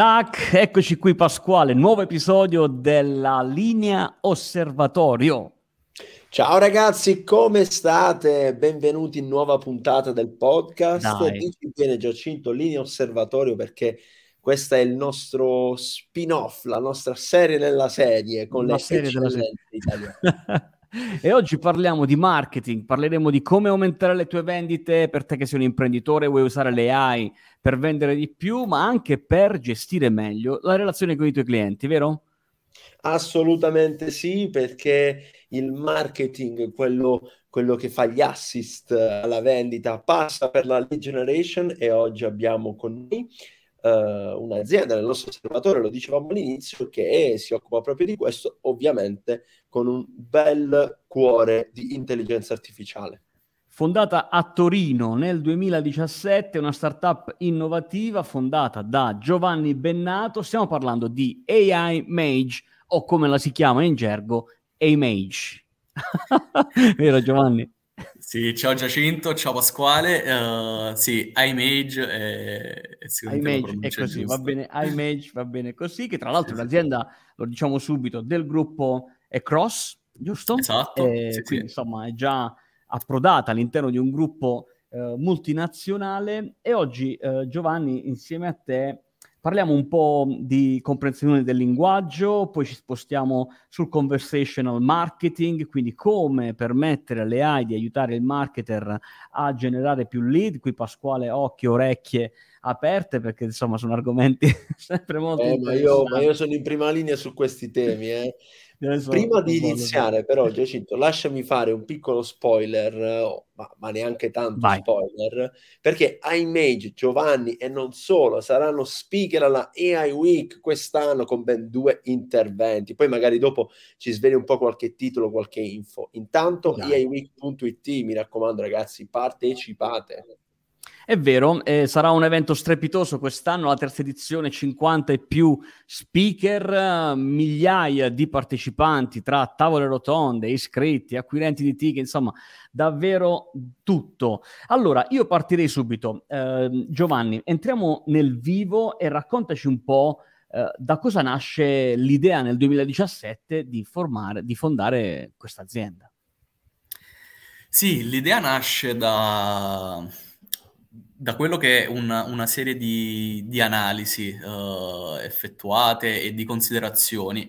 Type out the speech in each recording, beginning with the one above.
Tac, eccoci qui Pasquale, nuovo episodio della linea osservatorio. Ciao ragazzi, come state? Benvenuti in nuova puntata del podcast. Dai. Dici bene Giacinto, linea osservatorio perché questo è il nostro spin-off, la nostra serie nella serie con La le serie della serie. italiane. e oggi parliamo di marketing, parleremo di come aumentare le tue vendite per te che sei un imprenditore, vuoi usare le AI per vendere di più, ma anche per gestire meglio la relazione con i tuoi clienti, vero? Assolutamente sì, perché il marketing, quello, quello che fa gli assist alla vendita, passa per la lead generation e oggi abbiamo con noi eh, un'azienda nel nostro osservatorio, lo dicevamo all'inizio, che si occupa proprio di questo, ovviamente con un bel cuore di intelligenza artificiale. Fondata a Torino nel 2017, una startup innovativa fondata da Giovanni Bennato. Stiamo parlando di AI Mage o come la si chiama in gergo, A-Mage. Vero Giovanni? Sì, ciao Giacinto, ciao Pasquale. Uh, sì, iMage è, è iMage è così, va giusta. bene, iMage va bene così, che tra l'altro è un'azienda, lo diciamo subito, del gruppo Ecross, giusto? Esatto, Eh, sì, quindi sì. insomma è già approdata all'interno di un gruppo eh, multinazionale e oggi eh, Giovanni insieme a te parliamo un po' di comprensione del linguaggio, poi ci spostiamo sul conversational marketing, quindi come permettere alle AI di aiutare il marketer a generare più lead, qui Pasquale occhio, orecchie aperte perché insomma sono argomenti sempre molto Eh, ma io, ma io sono in prima linea su questi temi, eh. Adesso- Prima di iniziare, però, Giacinto, lasciami fare un piccolo spoiler, eh, oh, ma, ma neanche tanto Vai. spoiler, perché iMage, Giovanni e non solo saranno speaker alla AI Week quest'anno con ben due interventi. Poi magari dopo ci sveli un po' qualche titolo, qualche info. Intanto, Dai. aiweek.it, mi raccomando, ragazzi, partecipate. È vero, eh, sarà un evento strepitoso quest'anno, la terza edizione, 50 e più speaker, migliaia di partecipanti tra tavole rotonde, iscritti, acquirenti di ticket, insomma, davvero tutto. Allora, io partirei subito. Eh, Giovanni, entriamo nel vivo e raccontaci un po' eh, da cosa nasce l'idea nel 2017 di, formare, di fondare questa azienda. Sì, l'idea nasce da, da quello che è una, una serie di, di analisi eh, effettuate e di considerazioni,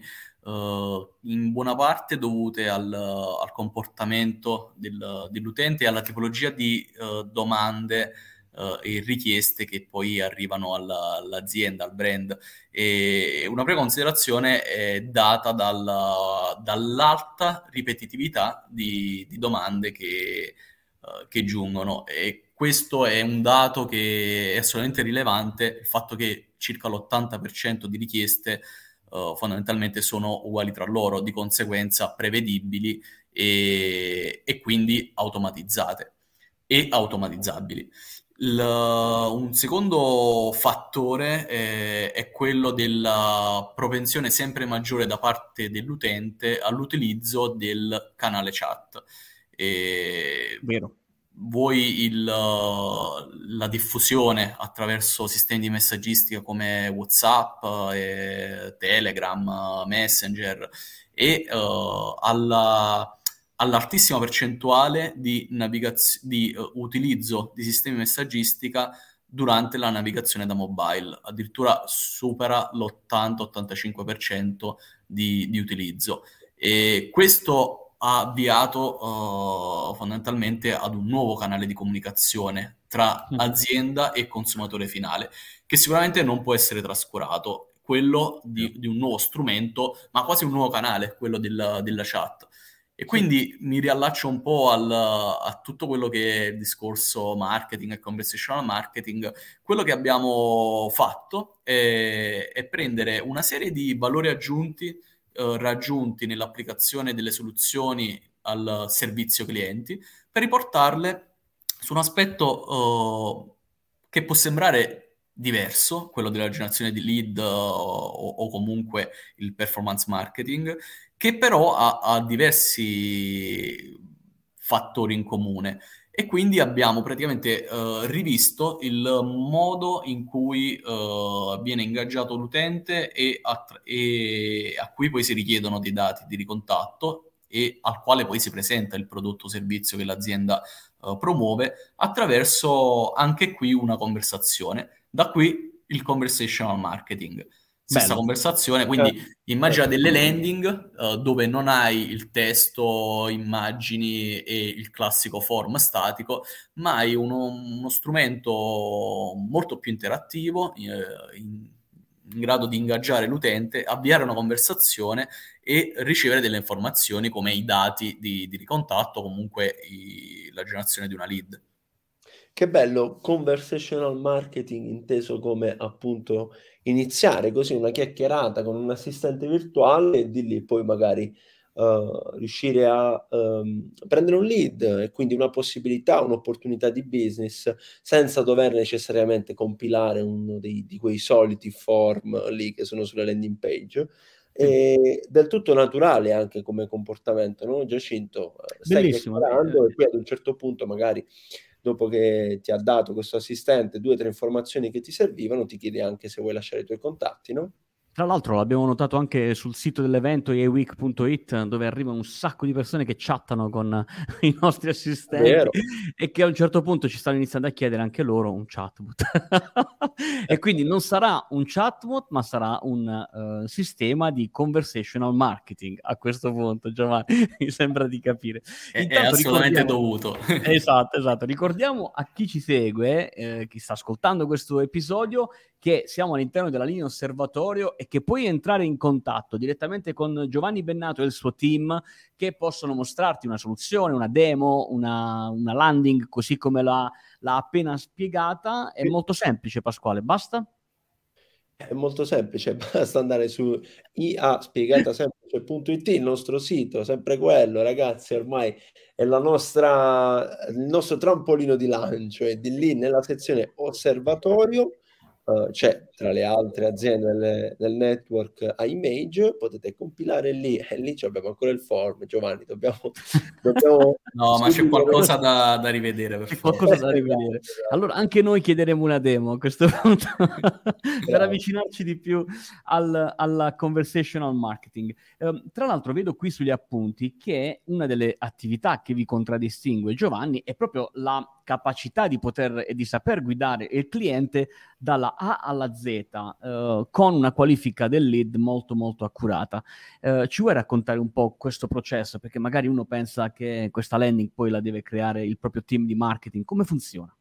eh, in buona parte dovute al, al comportamento del- dell'utente e alla tipologia di eh, domande e richieste che poi arrivano alla- all'azienda, al brand. E una considerazione è data dalla- dall'alta ripetitività di, di domande che, eh, che giungono. E questo è un dato che è assolutamente rilevante, il fatto che circa l'80% di richieste eh, fondamentalmente sono uguali tra loro, di conseguenza prevedibili e, e quindi automatizzate e automatizzabili. Il- un secondo fattore eh, è quello della propensione sempre maggiore da parte dell'utente all'utilizzo del canale chat. E Vero? vuoi il, la diffusione attraverso sistemi di messaggistica come WhatsApp, eh, Telegram, Messenger e eh, alla all'altissima percentuale di, navigaz- di eh, utilizzo di sistemi di messaggistica durante la navigazione da mobile, addirittura supera l'80-85% di, di utilizzo. E questo ha avviato eh, fondamentalmente ad un nuovo canale di comunicazione tra Mm. azienda e consumatore finale, che sicuramente non può essere trascurato, quello di, di un nuovo strumento, ma quasi un nuovo canale, quello della, della chat. E quindi mi riallaccio un po' al- a tutto quello che è il discorso marketing e conversational marketing. Quello che abbiamo fatto è, è prendere una serie di valori aggiunti eh, raggiunti nell'applicazione delle soluzioni al servizio clienti per riportarle su un aspetto eh, che può sembrare diverso, quello della generazione di lead eh, o, o comunque il performance marketing, che però ha, ha diversi fattori in comune. E quindi abbiamo praticamente uh, rivisto il modo in cui uh, viene ingaggiato l'utente e a, e a, cui poi si richiedono dei dati di ricontatto e al quale poi si presenta il prodotto o servizio che l'azienda uh, promuove attraverso anche qui una conversazione. Da qui il conversational marketing stessa Bello. conversazione, quindi eh. immagina delle landing uh, dove non hai il testo, immagini e il classico form statico, ma hai uno, uno strumento molto più interattivo, eh, in, in, grado di ingaggiare l'utente, avviare una conversazione e ricevere delle informazioni come i dati di, di ricontatto, comunque i, la generazione di una lead. Che bello, conversational marketing inteso come appunto iniziare così una chiacchierata con un assistente virtuale e di lì poi magari uh, riuscire a um, prendere un lead e quindi una possibilità, un'opportunità di business senza dover necessariamente compilare uno dei, di quei soliti form lì che sono sulla landing page. E del tutto naturale anche come comportamento, no? Giacinto, stai Bellissimo. chiacchierando e poi ad un certo punto magari dopo che ti ha dato questo assistente due o tre informazioni che ti servivano, ti chiede anche se vuoi lasciare i tuoi contatti, no? Tra l'altro l'abbiamo notato anche sul sito dell'evento eweek.it dove arrivano un sacco di persone che chattano con i nostri assistenti Vero. e che a un certo punto ci stanno iniziando a chiedere anche loro un chatbot. e quindi non sarà un chatbot ma sarà un uh, sistema di conversational marketing a questo punto Giovanni, mi sembra di capire. È, è assolutamente dovuto. esatto, esatto. Ricordiamo a chi ci segue, eh, chi sta ascoltando questo episodio, che siamo all'interno della linea osservatorio e che puoi entrare in contatto direttamente con Giovanni Bennato e il suo team che possono mostrarti una soluzione, una demo, una, una landing così come l'ha, l'ha appena spiegata. È molto semplice Pasquale, basta? È molto semplice, basta andare su iaspiegatasemplice.it, il nostro sito, sempre quello, ragazzi, ormai è la nostra, il nostro trampolino di lancio e di lì nella sezione osservatorio uh, c'è tra le altre aziende del, del network iMage, potete compilare lì e lì abbiamo ancora il form. Giovanni, dobbiamo... dobbiamo no, ma c'è qualcosa da, da rivedere. C'è qualcosa da rivedere. Allora anche noi chiederemo una demo a questo punto per avvicinarci di più al, alla conversational marketing. Um, tra l'altro vedo qui sugli appunti che una delle attività che vi contraddistingue Giovanni è proprio la capacità di poter e di saper guidare il cliente dalla A alla Z eh, con una qualifica del lead molto molto accurata. Eh, ci vuoi raccontare un po' questo processo? Perché magari uno pensa che questa landing poi la deve creare il proprio team di marketing. Come funziona?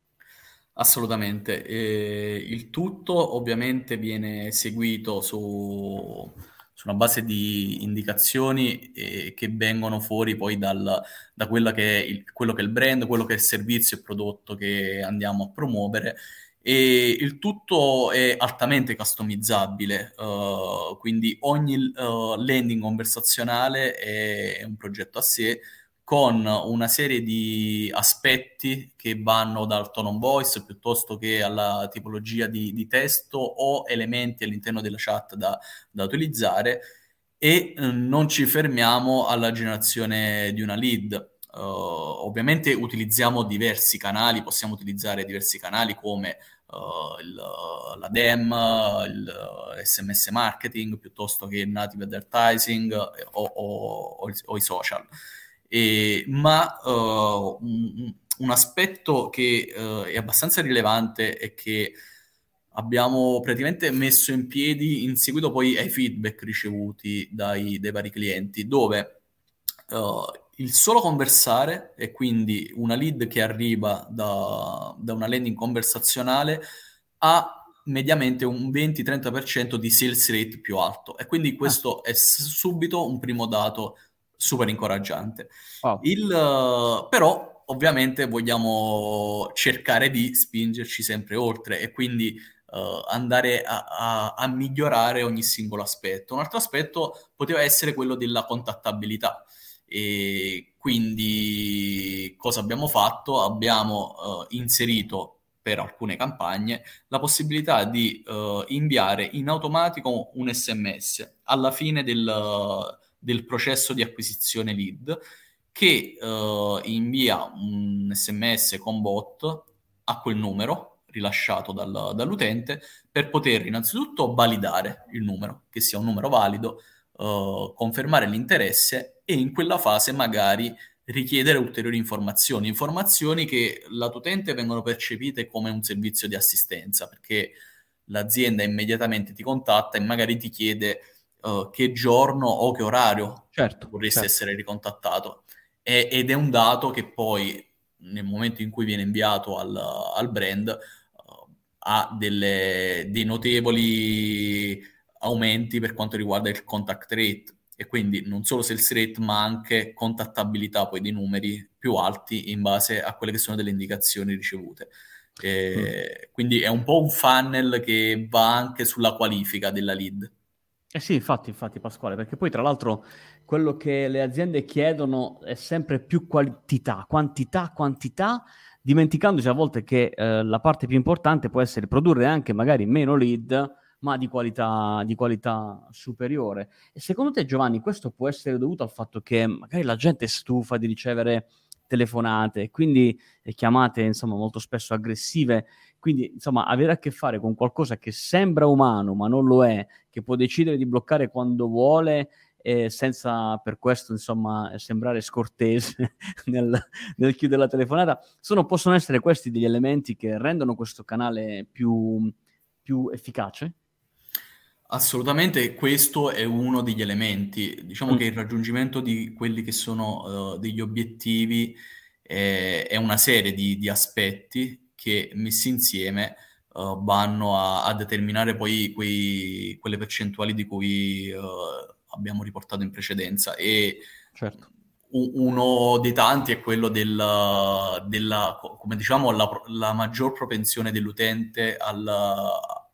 Assolutamente. Eh, il tutto ovviamente viene seguito su, su una base di indicazioni eh, che vengono fuori poi dal, da quello che, è il, quello che è il brand, quello che è il servizio e prodotto che andiamo a promuovere. E il tutto è altamente customizzabile, uh, quindi ogni uh, landing conversazionale è un progetto a sé con una serie di aspetti che vanno dal tone voice piuttosto che alla tipologia di, di testo o elementi all'interno della chat da, da utilizzare e uh, non ci fermiamo alla generazione di una lead. Uh, ovviamente utilizziamo diversi canali, possiamo utilizzare diversi canali come uh, il, la DEM, il SMS marketing piuttosto che il native advertising o, o, o, o i social. E, ma uh, un, un, aspetto che uh, è abbastanza rilevante è che abbiamo praticamente messo in piedi in seguito poi ai feedback ricevuti dai, dai vari clienti, dove uh, il solo conversare e quindi una lead che arriva da, da una landing conversazionale ha mediamente un 20-30% di sales rate più alto e quindi questo ah. è subito un primo dato super incoraggiante. Wow. Il, però ovviamente vogliamo cercare di spingerci sempre oltre e quindi uh, andare a, a, a, migliorare ogni singolo aspetto. Un altro aspetto poteva essere quello della contattabilità. E quindi cosa abbiamo fatto? Abbiamo uh, inserito per alcune campagne la possibilità di inviare in automatico un sms alla fine del, del processo di acquisizione lead che uh, invia un sms con bot a quel numero rilasciato dal, dall'utente per poter innanzitutto validare il numero, che sia un numero valido, uh, confermare l'interesse e in quella fase magari richiedere ulteriori informazioni, informazioni che l'utente vengono percepite come un servizio di assistenza, perché l'azienda immediatamente ti contatta e magari ti chiede uh, che giorno o che orario certo, vorresti certo. essere ricontattato. E, ed è un dato che poi nel momento in cui viene inviato al, al brand uh, ha delle, dei notevoli aumenti per quanto riguarda il contact rate e quindi non solo sales rate ma anche contattabilità poi dei numeri più alti in base a quelle che sono delle indicazioni ricevute. E mm. Quindi è un po' un funnel che va anche sulla qualifica della lead. Eh sì, infatti, infatti Pasquale, perché poi tra l'altro quello che le aziende chiedono è sempre più quantità, quantità, quantità, dimenticandosi a volte che eh, la parte più importante può essere produrre anche magari meno lead, ma di qualità, di qualità superiore. E secondo te, Giovanni, questo può essere dovuto al fatto che magari la gente è stufa di ricevere telefonate, quindi chiamate insomma molto spesso aggressive, quindi insomma avere a che fare con qualcosa che sembra umano ma non lo è, che può decidere di bloccare quando vuole eh, senza per questo insomma sembrare scortese nel, nel, chiudere la telefonata, sono, possono essere questi degli elementi che rendono questo canale più, più efficace? Assolutamente, questo è uno degli elementi. Diciamo mm. che il raggiungimento di quelli che sono uh, degli obiettivi è, è una serie di, di, aspetti che messi insieme uh, vanno a, a, determinare poi quei, quelle percentuali di cui uh, abbiamo riportato in precedenza. E certo. uno dei tanti è quello del, della, come diciamo, la, la maggior propensione dell'utente al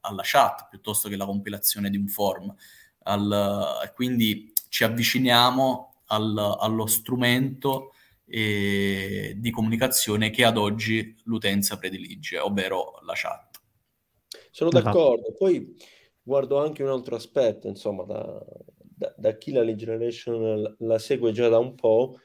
alla chat piuttosto che la compilazione di un form. Al, quindi ci avviciniamo al, allo strumento eh, di comunicazione che ad oggi l'utenza predilige, ovvero la chat. Sono esatto. d'accordo. Poi guardo anche un altro aspetto, insomma, da, da, da chi la lead generation la segue già da un po',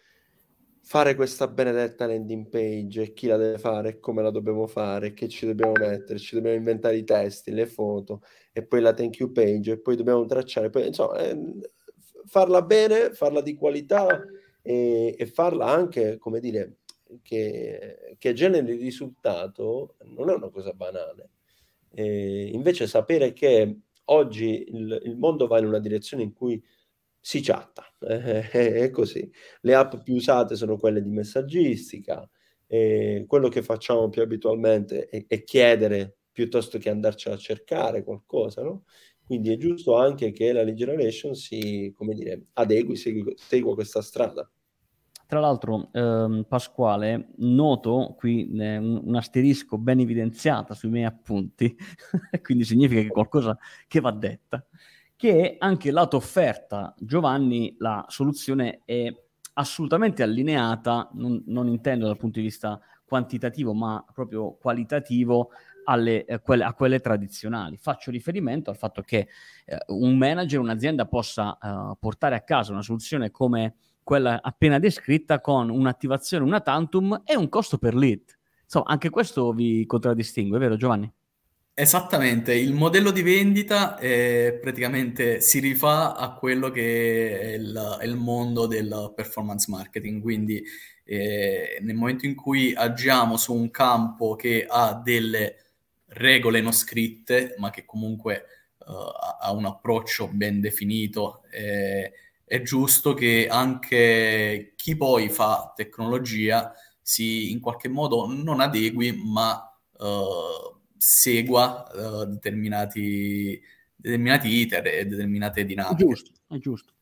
fare questa benedetta landing page e chi la deve fare come la dobbiamo fare, che ci dobbiamo mettere, ci dobbiamo inventare i testi, le foto e poi la thank you page e poi dobbiamo tracciare, poi, insomma, eh, farla bene, farla di qualità e, e farla anche, come dire, che, che generi risultato non è una cosa banale. E invece sapere che oggi il, il mondo va in una direzione in cui si chatta, eh, è così. Le app più usate sono quelle di messaggistica, e quello che facciamo più abitualmente è, è chiedere piuttosto che andarci a cercare qualcosa, no? Quindi è giusto anche che la lead generation si, dire, adegui, segui, segua questa strada. Tra l'altro, ehm, Pasquale, noto qui eh, un, un, asterisco ben evidenziato sui miei appunti, quindi significa che qualcosa che va detta che anche lato offerta, Giovanni, la soluzione è assolutamente allineata, non, non intendo dal punto di vista quantitativo, ma proprio qualitativo, alle, eh, quelle, a quelle tradizionali. Faccio riferimento al fatto che eh, un manager, un'azienda possa eh, portare a casa una soluzione come quella appena descritta con un'attivazione, una tantum e un costo per lead. Insomma, anche questo vi contraddistingue, vero Giovanni? Esattamente, il modello di vendita eh, praticamente si rifà a quello che è il, è il mondo del performance marketing, quindi eh, nel momento in cui agiamo su un campo che ha delle regole non scritte, ma che comunque uh, ha un approccio ben definito, eh, è giusto che anche chi poi fa tecnologia si in qualche modo non adegui, ma uh, segua uh, determinati, determinati iter e determinate dinamiche. È giusto, è giusto.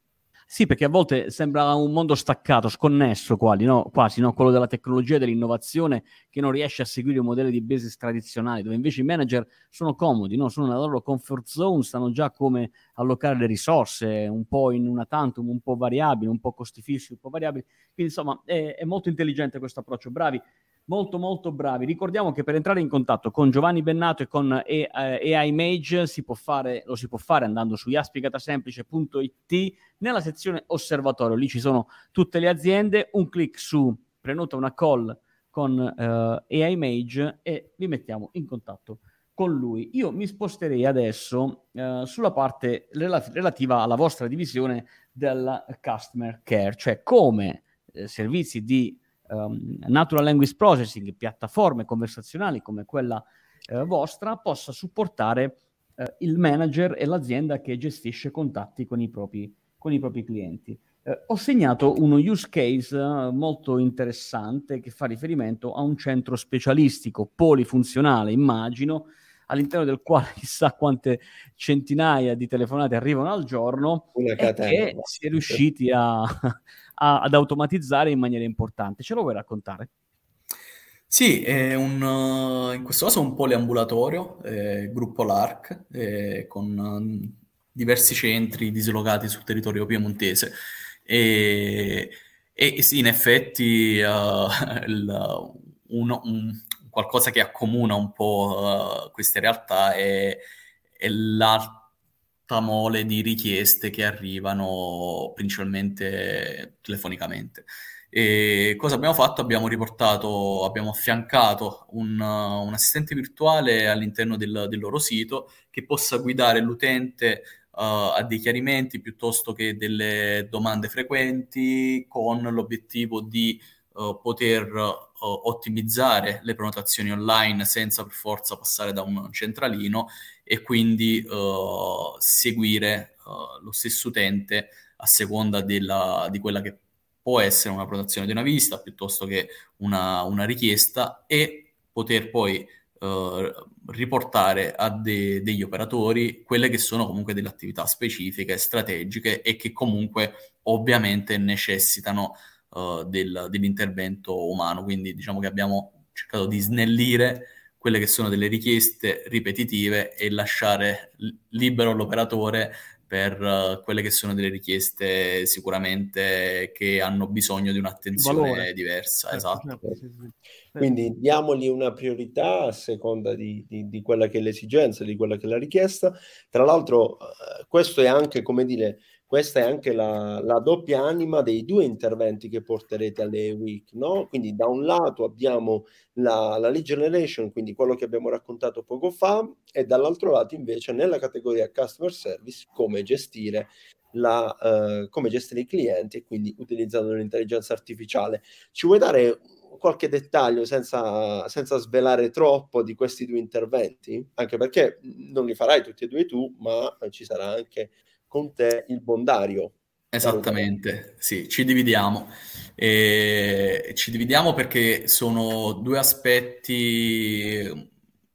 Sì, perché a volte sembra un mondo staccato, sconnesso quasi, no? quasi no? quello della tecnologia e dell'innovazione che non riesce a seguire i modelli di business tradizionali, dove invece i manager sono comodi, no? sono nella loro comfort zone, sanno già come allocare le risorse, un po' in una tantum, un po' variabili, un po' costi fissi, un po' variabili. Quindi insomma è, è molto intelligente questo approccio. Bravi. Molto molto bravi. Ricordiamo che per entrare in contatto con Giovanni Bennato e con AI Mage si può fare, lo si può fare andando su jaspigatasemplice.it nella sezione osservatorio. Lì ci sono tutte le aziende, un clic su prenota una call con uh, AI Mage e vi mettiamo in contatto con lui. Io mi sposterei adesso uh, sulla parte rel- relativa alla vostra divisione del customer care, cioè come eh, servizi di um, natural language processing, piattaforme conversazionali come quella eh, vostra, possa supportare eh, il manager e l'azienda che gestisce contatti con i propri, con i propri clienti. Eh, ho segnato uno use case uh, molto interessante che fa riferimento a un centro specialistico polifunzionale, immagino, all'interno del quale chissà quante centinaia di telefonate arrivano al giorno e che si è riusciti a, a, ad automatizzare in maniera importante. Ce lo vuoi raccontare? Sì, è un, in questo caso un poliambulatorio, eh, gruppo LARC, eh, con um, diversi centri dislocati sul territorio piemontese. E, e sì, in effetti uh, il, uno, un, qualcosa che accomuna un po' uh, queste realtà è, è l'alta mole di richieste che arrivano principalmente telefonicamente. E cosa abbiamo fatto? Abbiamo riportato, abbiamo affiancato un, un assistente virtuale all'interno del, del, loro sito che possa guidare l'utente uh, a dei chiarimenti piuttosto che delle domande frequenti con l'obiettivo di uh, poter ottimizzare le prenotazioni online senza per forza passare da un centralino e quindi seguire lo stesso utente a seconda della, di quella che può essere una prenotazione di una visita piuttosto che una, una richiesta e poter poi Uh, riportare a de- degli operatori quelle che sono comunque delle attività specifiche, strategiche e che comunque ovviamente necessitano uh, del, dell'intervento umano. Quindi diciamo che abbiamo cercato di snellire quelle che sono delle richieste ripetitive e lasciare libero l'operatore per uh, quelle che sono delle richieste sicuramente che hanno bisogno di un'attenzione Valore. diversa. Certo, esatto. Certo, Quindi diamogli una priorità a seconda di, di, di, quella che è l'esigenza, di quella che è la richiesta. Tra l'altro, uh, questo è anche, come dire, questa è anche la, la, doppia anima dei due interventi che porterete alle week, no? Quindi da un lato abbiamo la, la lead generation, quindi quello che abbiamo raccontato poco fa, e dall'altro lato invece nella categoria customer service come gestire la, uh, come gestire i clienti e quindi utilizzando l'intelligenza artificiale. Ci vuoi dare qualche dettaglio senza, senza, svelare troppo di questi due interventi? Anche perché non li farai tutti e due tu, ma ci sarà anche con te il bondario. Esattamente, sì, ci dividiamo. E ci dividiamo perché sono due aspetti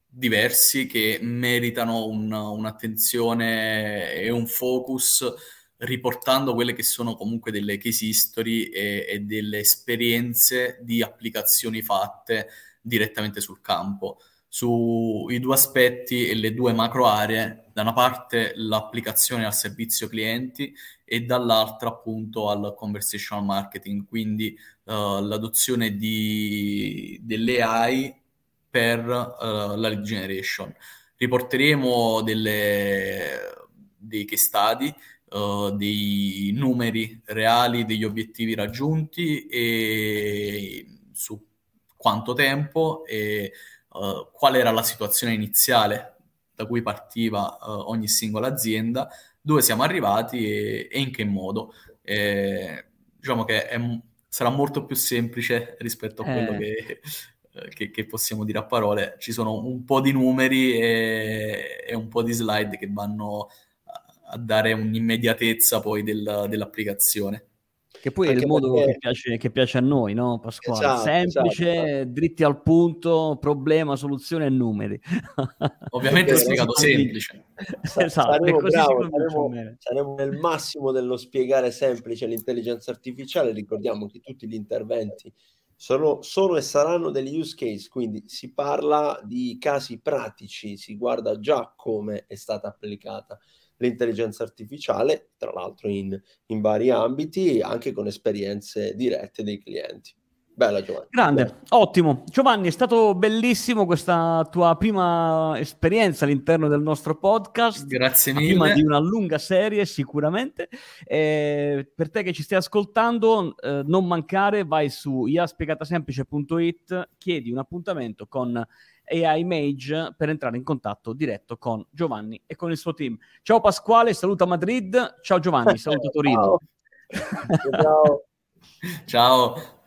diversi che meritano un, un'attenzione e un focus riportando quelle che sono comunque delle case history e, e delle esperienze di applicazioni fatte direttamente sul campo sui due aspetti e le due macro aree, da una parte l'applicazione al servizio clienti e dall'altra appunto al conversational marketing, quindi uh, l'adozione di, delle AI per uh, la lead generation. Riporteremo delle, dei case study, uh, dei numeri reali degli obiettivi raggiunti e su quanto tempo e uh, qual era la situazione iniziale da cui partiva uh, ogni singola azienda, dove siamo arrivati e, e in che modo. E, diciamo che è, sarà molto più semplice rispetto a quello eh. che, eh, che, che, possiamo dire a parole. Ci sono un po' di numeri e, e un po' di slide che vanno a, a dare un'immediatezza poi del, dell'applicazione. Che poi Anche è il modo perché... che, piace, che, piace, a noi, no Pasquale? Esatto, Semplice, esatto. dritti al punto, problema, soluzione e numeri. Ovviamente è spiegato semplice. esatto, saremo, bravo, saremo, saremo, nel massimo dello spiegare semplice l'intelligenza artificiale. Ricordiamo che tutti gli interventi sono, sono e saranno degli use case, quindi si parla di casi pratici, si guarda già come è stata applicata l'intelligenza artificiale, tra l'altro in, in vari ambiti, anche con esperienze dirette dei clienti. Bella Giovanni. Grande, Bella. ottimo. Giovanni, è stato bellissimo questa tua prima esperienza all'interno del nostro podcast. Grazie mille. Prima di una lunga serie, sicuramente. Eh, per te che ci stai ascoltando, eh, non mancare, vai su iaspiegatasemplice.it, chiedi un appuntamento con AI Mage per entrare in contatto diretto con Giovanni e con il suo team. Ciao Pasquale, saluta Madrid. Ciao Giovanni, saluta Torino. Ciao. Ciao. Ciao.